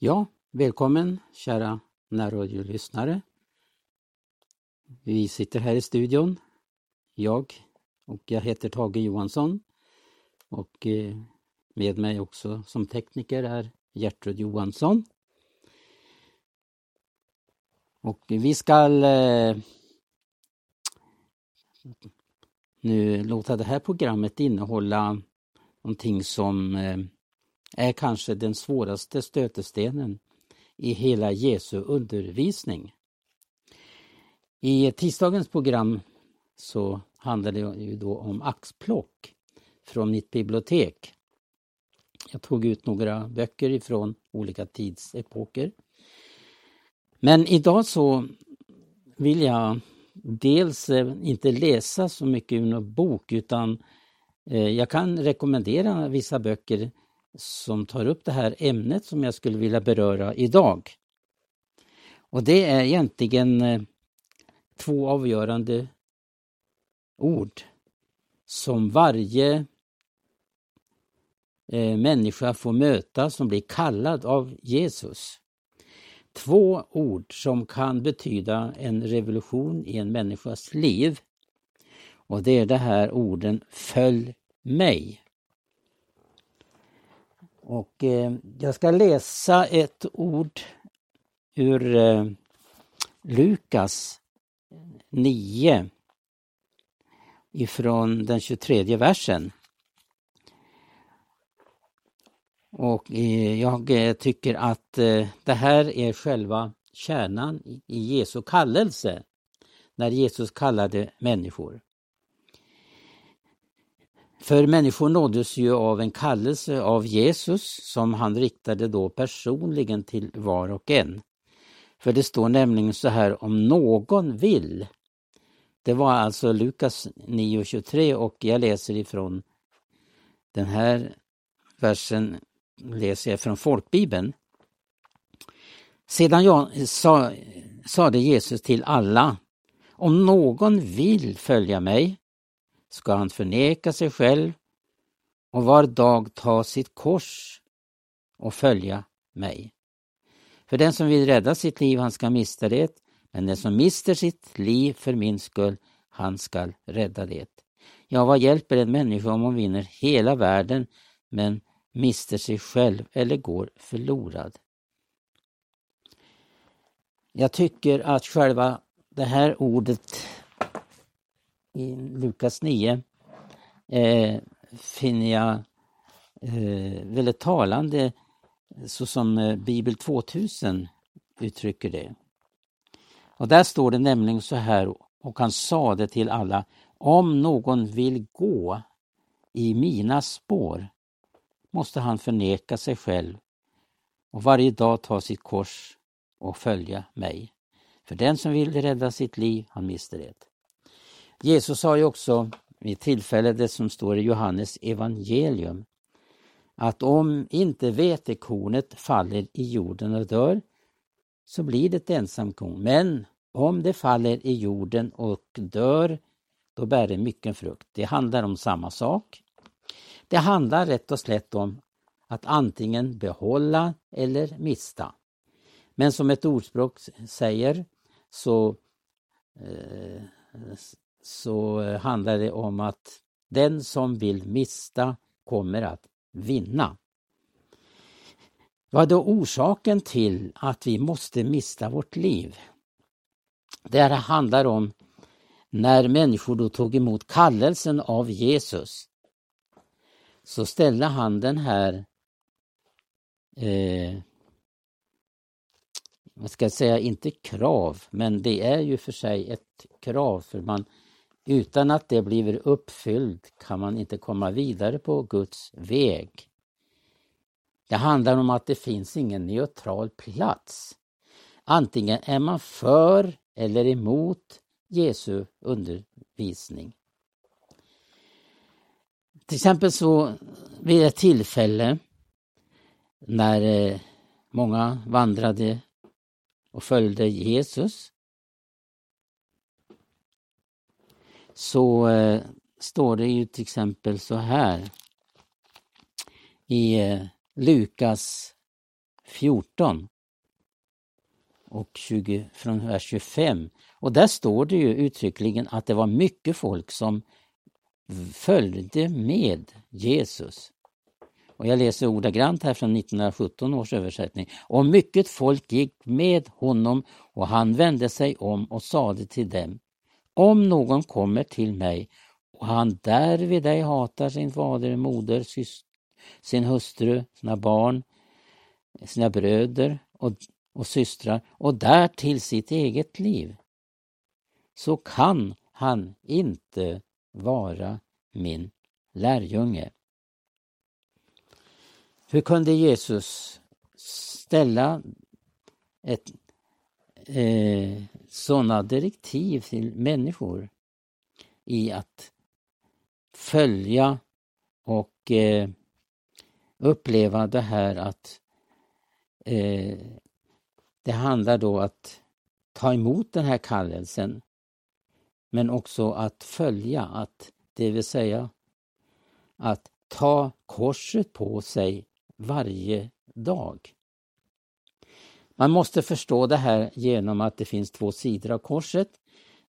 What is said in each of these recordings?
Ja, välkommen kära närradiolyssnare. Vi sitter här i studion, jag och jag heter Tage Johansson och eh, med mig också som tekniker är Gertrud Johansson. Och vi ska eh, nu låta det här programmet innehålla någonting som eh, är kanske den svåraste stötestenen i hela Jesu undervisning. I tisdagens program så handlade det ju då om axplock från mitt bibliotek. Jag tog ut några böcker ifrån olika tidsepoker. Men idag så vill jag dels eh, inte läsa så mycket ur någon bok utan eh, jag kan rekommendera vissa böcker som tar upp det här ämnet som jag skulle vilja beröra idag. Och det är egentligen eh, två avgörande ord som varje eh, människa får möta som blir kallad av Jesus. Två ord som kan betyda en revolution i en människas liv. Och det är det här orden Följ mig. Och eh, jag ska läsa ett ord ur eh, Lukas 9 ifrån den 23 versen. Och eh, jag eh, tycker att eh, det här är själva kärnan i Jesu kallelse, när Jesus kallade människor. För människor nåddes ju av en kallelse av Jesus som han riktade då personligen till var och en. För det står nämligen så här, om någon vill. Det var alltså Lukas 9.23 och jag läser ifrån den här versen, läser jag från folkbibeln. Sedan jag sa, sade Jesus till alla, om någon vill följa mig ska han förneka sig själv och var dag ta sitt kors och följa mig. För den som vill rädda sitt liv, han ska mista det, men den som mister sitt liv för min skull, han skall rädda det. Ja, vad hjälper en människa om hon vinner hela världen men mister sig själv eller går förlorad? Jag tycker att själva det här ordet i Lukas 9 eh, finner jag eh, väldigt talande så som eh, Bibel 2000 uttrycker det. Och där står det nämligen så här, och han sade till alla, om någon vill gå i mina spår måste han förneka sig själv och varje dag ta sitt kors och följa mig. För den som vill rädda sitt liv, han mister det. Jesus sa ju också vid tillfälle det som står i Johannes evangelium att om inte vetekornet faller i jorden och dör så blir det ett ensamkorn. Men om det faller i jorden och dör då bär det mycket frukt. Det handlar om samma sak. Det handlar rätt och slätt om att antingen behålla eller mista. Men som ett ordspråk säger så eh, så eh, handlar det om att den som vill mista kommer att vinna. Vad är då orsaken till att vi måste mista vårt liv? Det här handlar om när människor då tog emot kallelsen av Jesus så ställde han den här eh, vad ska jag säga, inte krav, men det är ju för sig ett krav för man utan att det blir uppfyllt kan man inte komma vidare på Guds väg. Det handlar om att det finns ingen neutral plats. Antingen är man för eller emot Jesu undervisning. Till exempel så vid ett tillfälle när eh, många vandrade och följde Jesus så eh, står det ju till exempel så här i eh, Lukas 14 och 20, från vers 25. Och där står det ju uttryckligen att det var mycket folk som följde med Jesus. Och jag läser ordagrant här från 1917 års översättning. Och mycket folk gick med honom och han vände sig om och sade till dem. Om någon kommer till mig och han därvid ej hatar sin fader, moder, sin hustru, sina barn, sina bröder och, och systrar och därtill sitt eget liv, så kan han inte vara min lärjunge. Hur kunde Jesus ställa ett, eh, sådana direktiv till människor i att följa och eh, uppleva det här att eh, det handlar då att ta emot den här kallelsen men också att följa, att det vill säga att ta korset på sig varje dag. Man måste förstå det här genom att det finns två sidor av korset.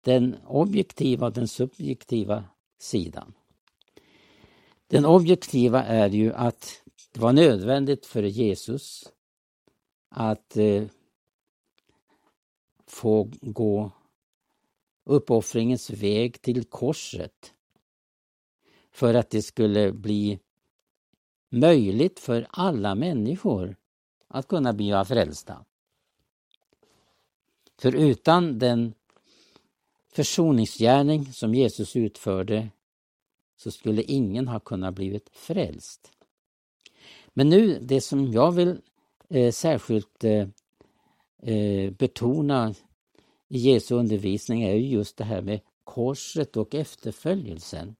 Den objektiva och den subjektiva sidan. Den objektiva är ju att det var nödvändigt för Jesus att eh, få gå uppoffringens väg till korset för att det skulle bli möjligt för alla människor att kunna bli frälsta. För utan den försoningsgärning som Jesus utförde så skulle ingen ha kunnat blivit frälst. Men nu, det som jag vill eh, särskilt eh, eh, betona i Jesu undervisning är ju just det här med korset och efterföljelsen.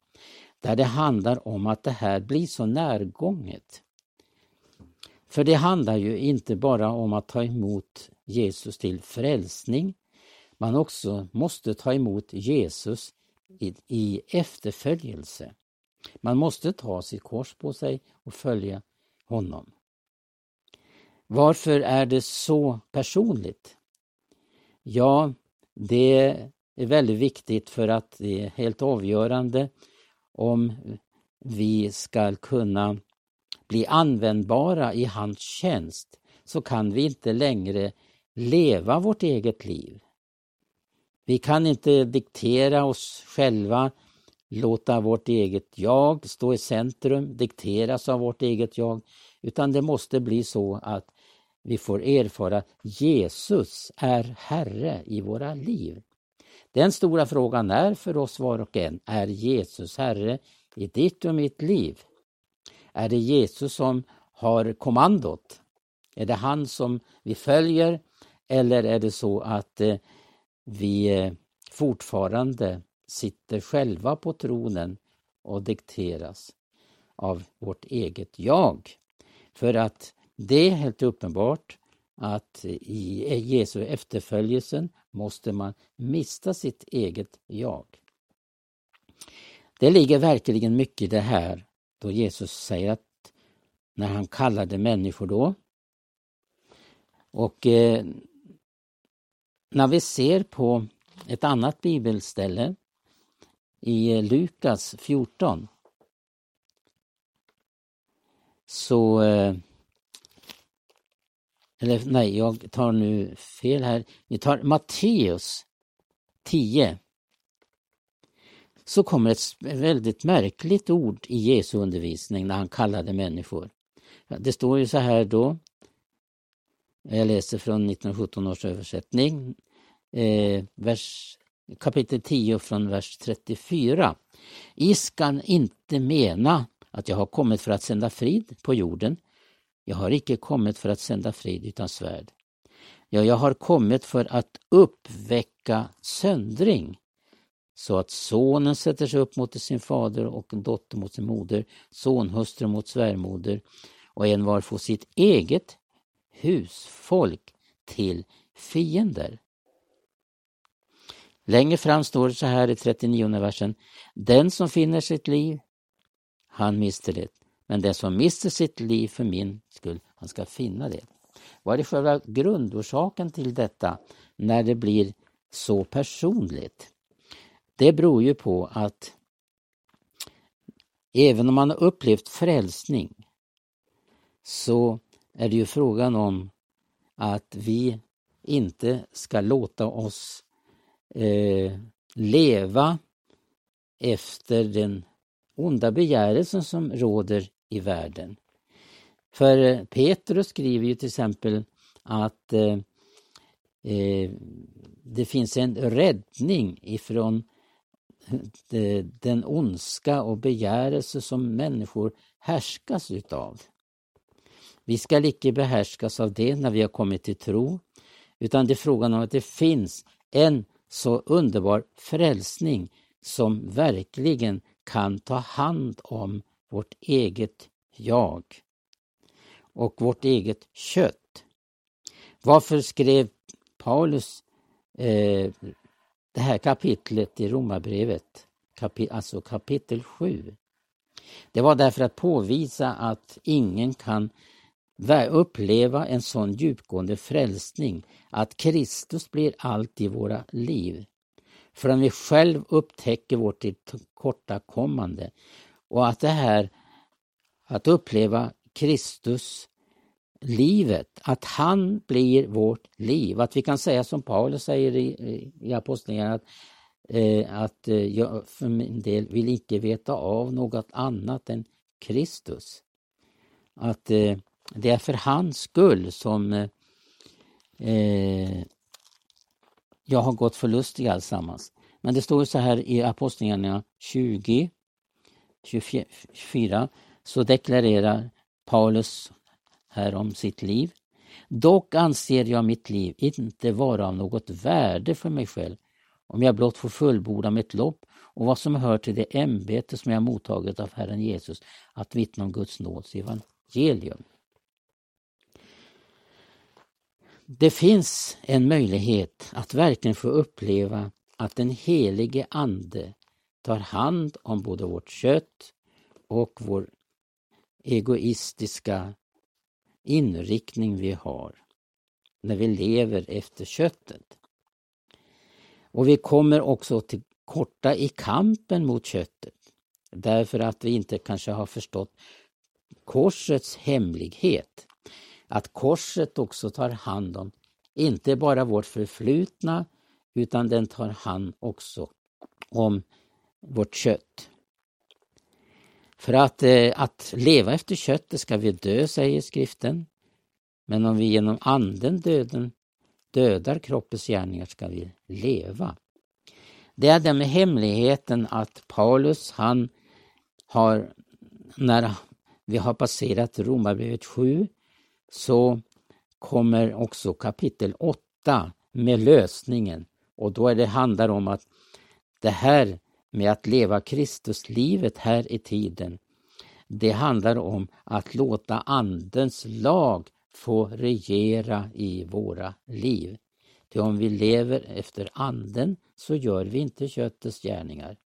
Där det handlar om att det här blir så närgånget. För det handlar ju inte bara om att ta emot Jesus till frälsning, man också måste ta emot Jesus i, i efterföljelse. Man måste ta sitt kors på sig och följa honom. Varför är det så personligt? Ja, det är väldigt viktigt för att det är helt avgörande om vi ska kunna bli användbara i hans tjänst så kan vi inte längre leva vårt eget liv. Vi kan inte diktera oss själva, låta vårt eget jag stå i centrum, dikteras av vårt eget jag, utan det måste bli så att vi får erfara att Jesus är Herre i våra liv. Den stora frågan är för oss var och en, är Jesus Herre i ditt och mitt liv? Är det Jesus som har kommandot? Är det han som vi följer? Eller är det så att eh, vi eh, fortfarande sitter själva på tronen och dikteras av vårt eget jag? För att det är helt uppenbart att i Jesu efterföljelsen måste man mista sitt eget jag. Det ligger verkligen mycket i det här då Jesus säger att när han kallade människor då och eh, när vi ser på ett annat bibelställe i eh, Lukas 14 så eh, eller nej, jag tar nu fel här. Vi tar Matteus 10. Så kommer ett väldigt märkligt ord i Jesu undervisning när han kallade människor. Det står ju så här då. Jag läser från 1917 års översättning. Eh, vers, kapitel 10 från vers 34. I skall inte mena att jag har kommit för att sända frid på jorden. Jag har icke kommit för att sända frid utan svärd. Ja, jag har kommit för att uppväcka söndring så att sonen sätter sig upp mot sin fader och en dotter mot sin moder, sonhustru mot svärmoder och en var får sitt eget husfolk till fiender. Längre fram står det så här i 39 versen. Den som finner sitt liv, han mister det. Men den som mister sitt liv för min skull, han ska finna det. Vad är själva grundorsaken till detta när det blir så personligt? Det beror ju på att även om man har upplevt frälsning så är det ju frågan om att vi inte ska låta oss eh, leva efter den onda begärelsen som råder i världen. För eh, Petrus skriver ju till exempel att eh, eh, det finns en räddning ifrån den ondska och begärelse som människor härskas utav. Vi skall icke behärskas av det när vi har kommit till tro, utan det är frågan om att det finns en så underbar frälsning som verkligen kan ta hand om vårt eget jag och vårt eget kött. Varför skrev Paulus eh, det här kapitlet i Romarbrevet, kapi alltså kapitel 7? Det var därför att påvisa att ingen kan uppleva en sån djupgående frälsning att Kristus blir allt i våra liv. Förrän vi själv upptäcker vårt tillkortakommande och att det här att uppleva Kristus livet, att han blir vårt liv. Att vi kan säga som Paulus säger i, i Apostlagärningarna att, eh, att eh, jag för min del vill icke veta av något annat än Kristus. Att eh, det är för hans skull som eh, eh jag har gått förlustig allsammans. Men det står så här i Apostlagärningarna 20, 24, så deklarerar Paulus här om sitt liv. Dock anser jag mitt liv inte vara av något värde för mig själv om jag blott får fullborda mitt lopp och vad som hör till det ämbete som jag mottagit av Herren Jesus, att vittna om Guds nåds evangelium. Det finns en möjlighet att verkligen få uppleva att den helige Ande tar hand om både vårt kött och vår egoistiska inriktning vi har när vi lever efter köttet. Och vi kommer också till korta i kampen mot köttet därför att vi inte kanske har förstått korsets hemlighet. Att korset också tar hand om inte bara vårt förflutna utan den tar hand också om vårt kött. För att, eh, att leva efter köttet ska vi dö, säger skriften. Men om vi genom anden döden dödar kroppens gärningar ska vi leva. Det är den med hemligheten att Paulus, han har, när vi har passerat Romarbrevet 7, så kommer också kapitel 8 med lösningen. Och då är det handlar om att det här med att leva Kristuslivet här i tiden, det handlar om att låta Andens lag få regera i våra liv. Ty om vi lever efter Anden så gör vi inte köttets gärningar.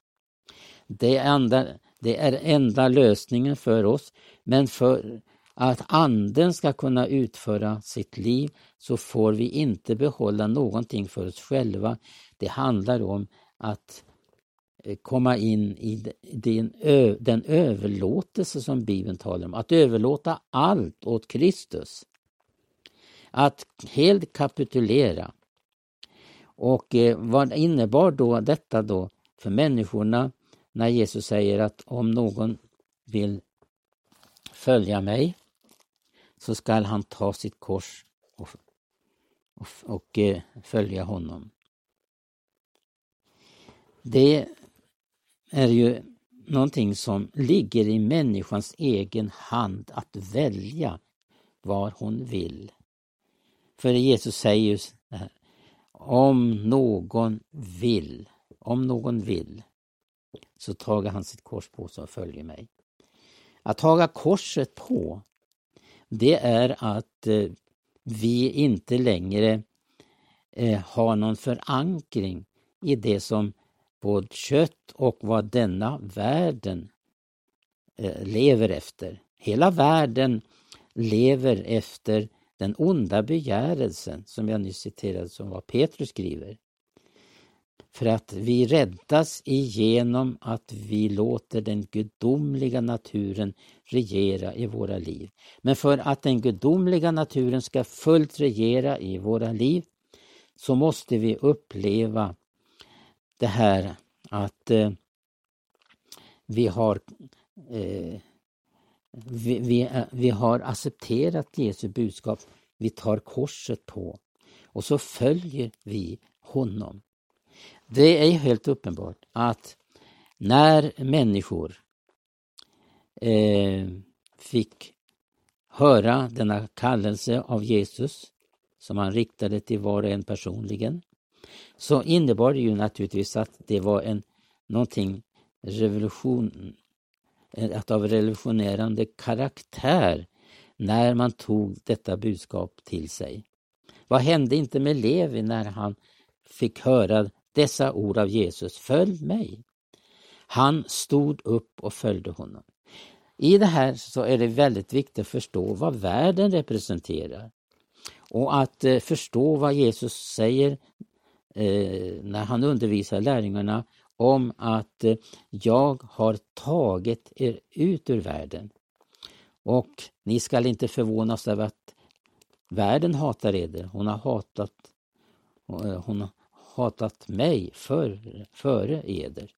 Det enda, det är enda lösningen för oss, men för att Anden ska kunna utföra sitt liv så får vi inte behålla någonting för oss själva. Det handlar om att eh, komma in i den, den överlåtelse som Bibeln talar om, att överlåta allt åt Kristus. Att helt kapitulera. Och eh, vad innebar då detta då för människorna när Jesus säger att om någon vill följa mig så skall han ta sitt kors och, och, och eh, följa honom. Det är ju någonting som ligger i människans egen hand att välja vad hon vill. För Jesus säger ju här, om någon vill, om någon vill, så tager han sitt kors på sig och följer mig. Att taga korset på, det är att eh, vi inte längre eh, har någon förankring i det som vårt kött och vad denna världen eh, lever efter. Hela världen lever efter den onda begärelsen som jag nyss citerade som vad Petrus skriver. För att vi räddas igenom att vi låter den gudomliga naturen regera i våra liv. Men för att den gudomliga naturen ska fullt regera i våra liv så måste vi uppleva det här att eh, vi har eh, vi, vi, eh, vi har accepterat Jesu budskap. Vi tar korset på och så följer vi honom. Det är helt uppenbart att när människor eh, fick höra denna kallelse av Jesus som han riktade till var och en personligen så innebar det ju naturligtvis att det var en någonting revolution, eh, att av revolutionerande karaktär när man tog detta budskap till sig. Vad hände inte med Levi när han fick höra dessa ord av Jesus, följ mig. Han stod upp och följde honom. I det här så är det väldigt viktigt att förstå vad världen representerar. Och att eh, förstå vad Jesus säger eh, när han undervisar lärjungarna om att eh, jag har tagit er ut ur världen. Och ni skall inte förvånas över att världen hatar eder. Hon har hatat, hon hatat mig för, före eder.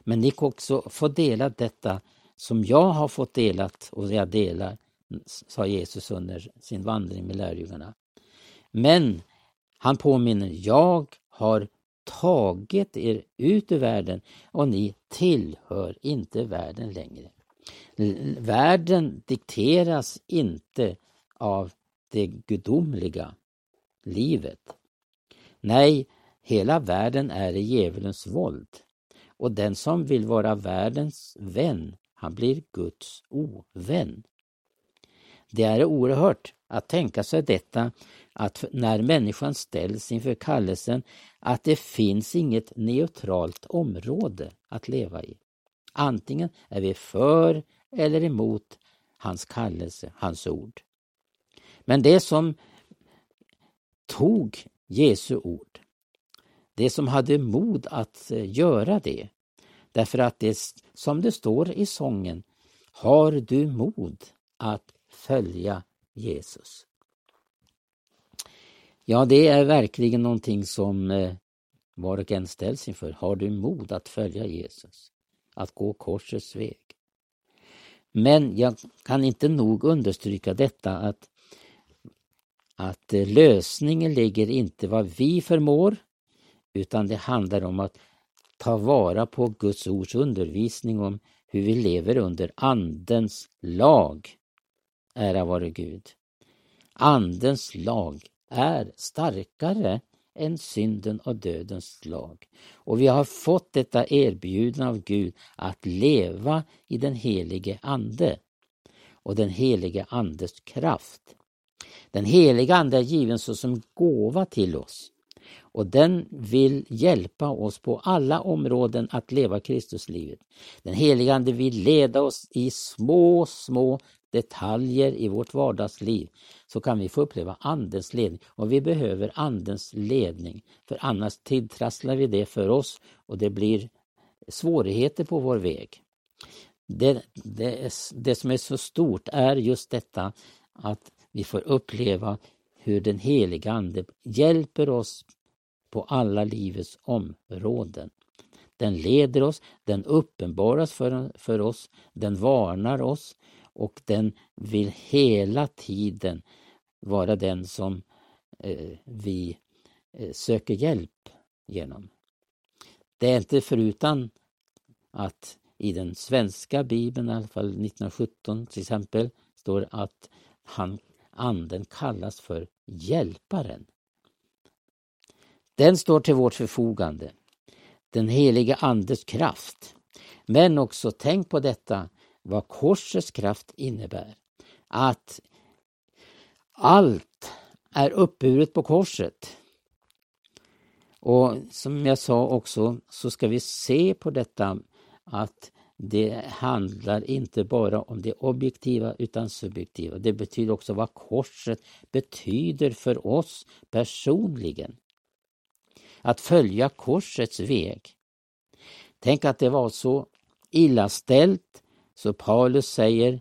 Men ni kan också få dela detta som jag har fått delat och jag delar, sa Jesus under sin vandring med lärjungarna. Men han påminner, jag har tagit er ut ur världen och ni tillhör inte världen längre. Världen dikteras inte av det gudomliga livet. Nej, Hela världen är i djävulens våld och den som vill vara världens vän, han blir Guds ovän. Det är oerhört att tänka sig detta att när människan ställs inför kallelsen att det finns inget neutralt område att leva i. Antingen är vi för eller emot hans kallelse, hans ord. Men det som tog Jesu ord, det som hade mod att eh, göra det. Därför att det som det står i sången, har du mod att följa Jesus? Ja, det är verkligen någonting som eh, var och en ställs inför. Har du mod att följa Jesus? Att gå korsets väg? Men jag kan inte nog understryka detta att, att eh, lösningen ligger inte vad vi förmår utan det handlar om att ta vara på Guds ords undervisning om hur vi lever under Andens lag. Ära vare Gud. Andens lag är starkare än synden och dödens lag. Och vi har fått detta erbjudande av Gud att leva i den helige Ande och den helige Andes kraft. Den heliga Ande är given såsom gåva till oss och den vill hjälpa oss på alla områden att leva Kristuslivet. Den heliga Ande vill leda oss i små, små detaljer i vårt vardagsliv så kan vi få uppleva Andens ledning och vi behöver Andens ledning för annars tilltrasslar vi det för oss och det blir svårigheter på vår väg. Det, det, det som är så stort är just detta att vi får uppleva hur den heliga Ande hjälper oss på alla livets områden. Den leder oss, den uppenbaras för, för oss, den varnar oss och den vill hela tiden vara den som eh, vi eh, söker hjälp genom. Det är inte förutan att i den svenska bibeln, i alla fall 1917 till exempel, står att han, anden kallas för hjälparen. Den står till vårt förfogande. Den helige Andes kraft. Men också tänk på detta, vad korsets kraft innebär. Att allt är uppburet på korset. Och som jag sa också så ska vi se på detta att det handlar inte bara om det objektiva utan subjektiva. Det betyder också vad korset betyder för oss personligen. Att följa korsets väg. Tänk att det var så illa ställt så Paulus säger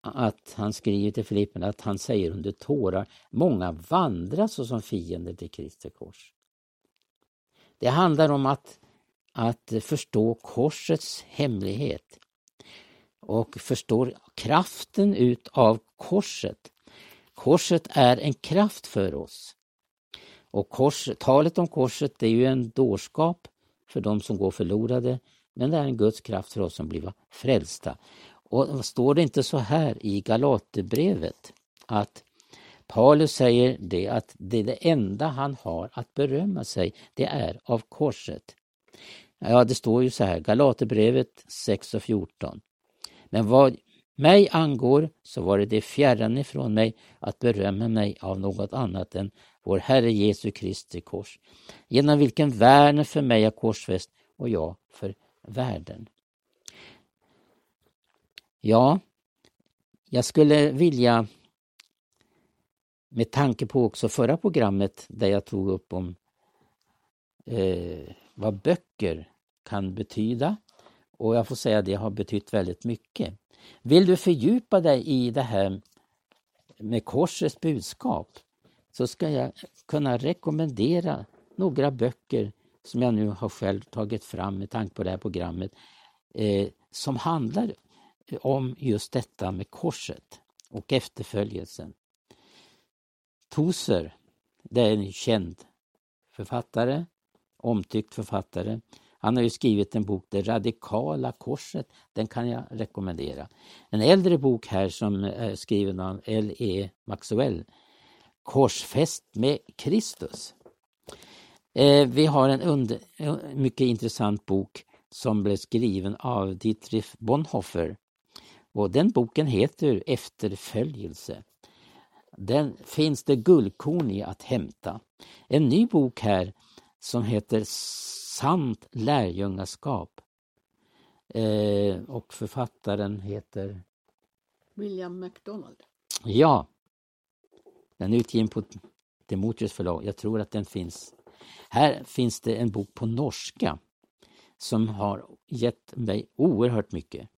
att han skriver till Filippen att han säger under tårar, många vandrar såsom fiender till Kristi kors. Det handlar om att, att förstå korsets hemlighet och förstå kraften utav korset. Korset är en kraft för oss. Och kors, talet om korset är ju en dårskap för de som går förlorade, men det är en Guds kraft för oss som blir frälsta. Och står det inte så här i Galaterbrevet att Paulus säger det att det, det enda han har att berömma sig, det är av korset. Ja, det står ju så här, Galaterbrevet 6 och 14. Men vad mig angår så var det det fjärran ifrån mig att berömma mig av något annat än vår Herre Jesu Kristi kors, genom vilken världen för mig är korsfäst och jag för världen. Ja, jag skulle vilja med tanke på också förra programmet där jag tog upp om eh, vad böcker kan betyda. Och jag får säga att det har betytt väldigt mycket. Vill du fördjupa dig i det här med korsets budskap så ska jag kunna rekommendera några böcker som jag nu har själv tagit fram med tanke på det här programmet eh, som handlar eh, om just detta med korset och efterföljelsen. Toser, det är en känd författare, omtyckt författare. Han har ju skrivit en bok, Det radikala korset. Den kan jag rekommendera. En äldre bok här som är skriven av L.E. Maxwell, Korsfäst med Kristus. Eh, vi har en under, mycket intressant bok som blev skriven av Dietrich Bonhoeffer. Och den boken heter Efterföljelse. Den finns det guldkorn i att hämta. En ny bok här som heter Sant lärjungaskap. Eh, och författaren heter? William McDonald. Ja. Den är utgiven på Demotrius förlag. Jag tror att den finns. Här finns det en bok på norska som har gett mig oerhört mycket.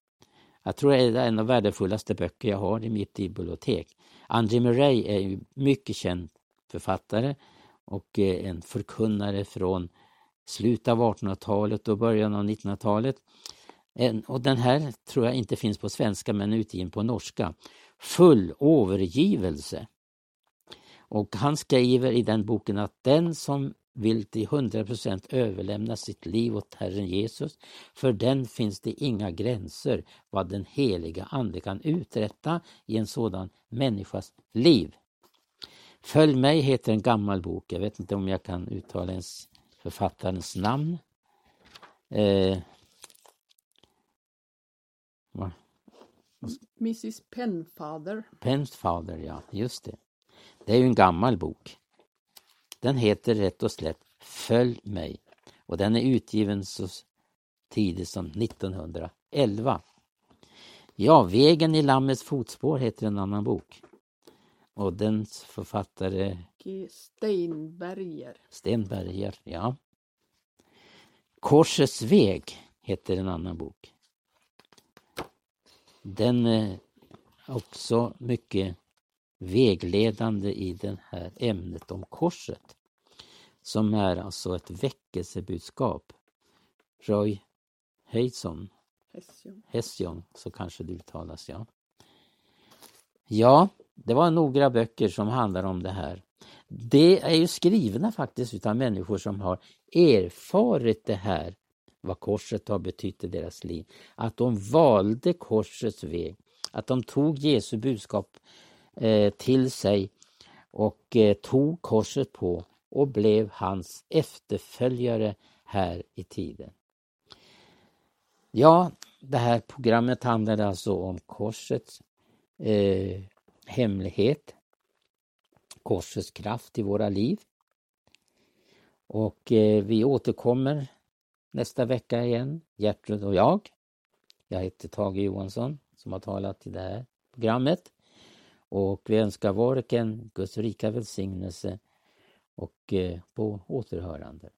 Jag tror det är en av de värdefullaste böcker jag har i mitt bibliotek. André Murray är ju mycket känd författare och eh, en förkunnare från slutet av 1800-talet och början av 1900-talet. Och den här tror jag inte finns på svenska men utgiven på norska. Full övergivelse. Och han skriver i den boken att den som vill till 100% överlämna sitt liv åt Herren Jesus. För den finns det inga gränser vad den heliga Ande kan uträtta i en sådan människas liv. Följ mig heter en gammal bok. Jag vet inte om jag kan uttala ens författarens namn. Eh, Mrs Penfather. Penfather, ja, just det. Det är ju en gammal bok. Den heter rätt och slätt Följ mig och den är utgiven så tidigt som 1911. Ja, Vägen i Lammets fotspår heter en annan bok. Och dens författare... Steinberger. Stenberger, ja. Korsets väg heter en annan bok. Den är också mycket vägledande i det här ämnet om korset. Som är alltså ett väckelsebudskap. Roy Hession, Hession så kanske det uttalas, ja. Ja, det var några böcker som handlar om det här. Det är ju skrivna faktiskt utav människor som har erfarit det här, vad korset har betytt i deras liv. Att de valde korsets väg, att de tog Jesu budskap Eh, till sig och eh, tog korset på och blev hans efterföljare här i tiden. Ja, det här programmet handlade alltså om korsets eh, hemlighet, korsets kraft i våra liv. Och eh, vi återkommer nästa vecka igen, Gertrud och jag. Jag heter Tage Johansson som har talat i det här programmet. Och vi önskar var och en Guds rika välsignelse och eh, på återhörande.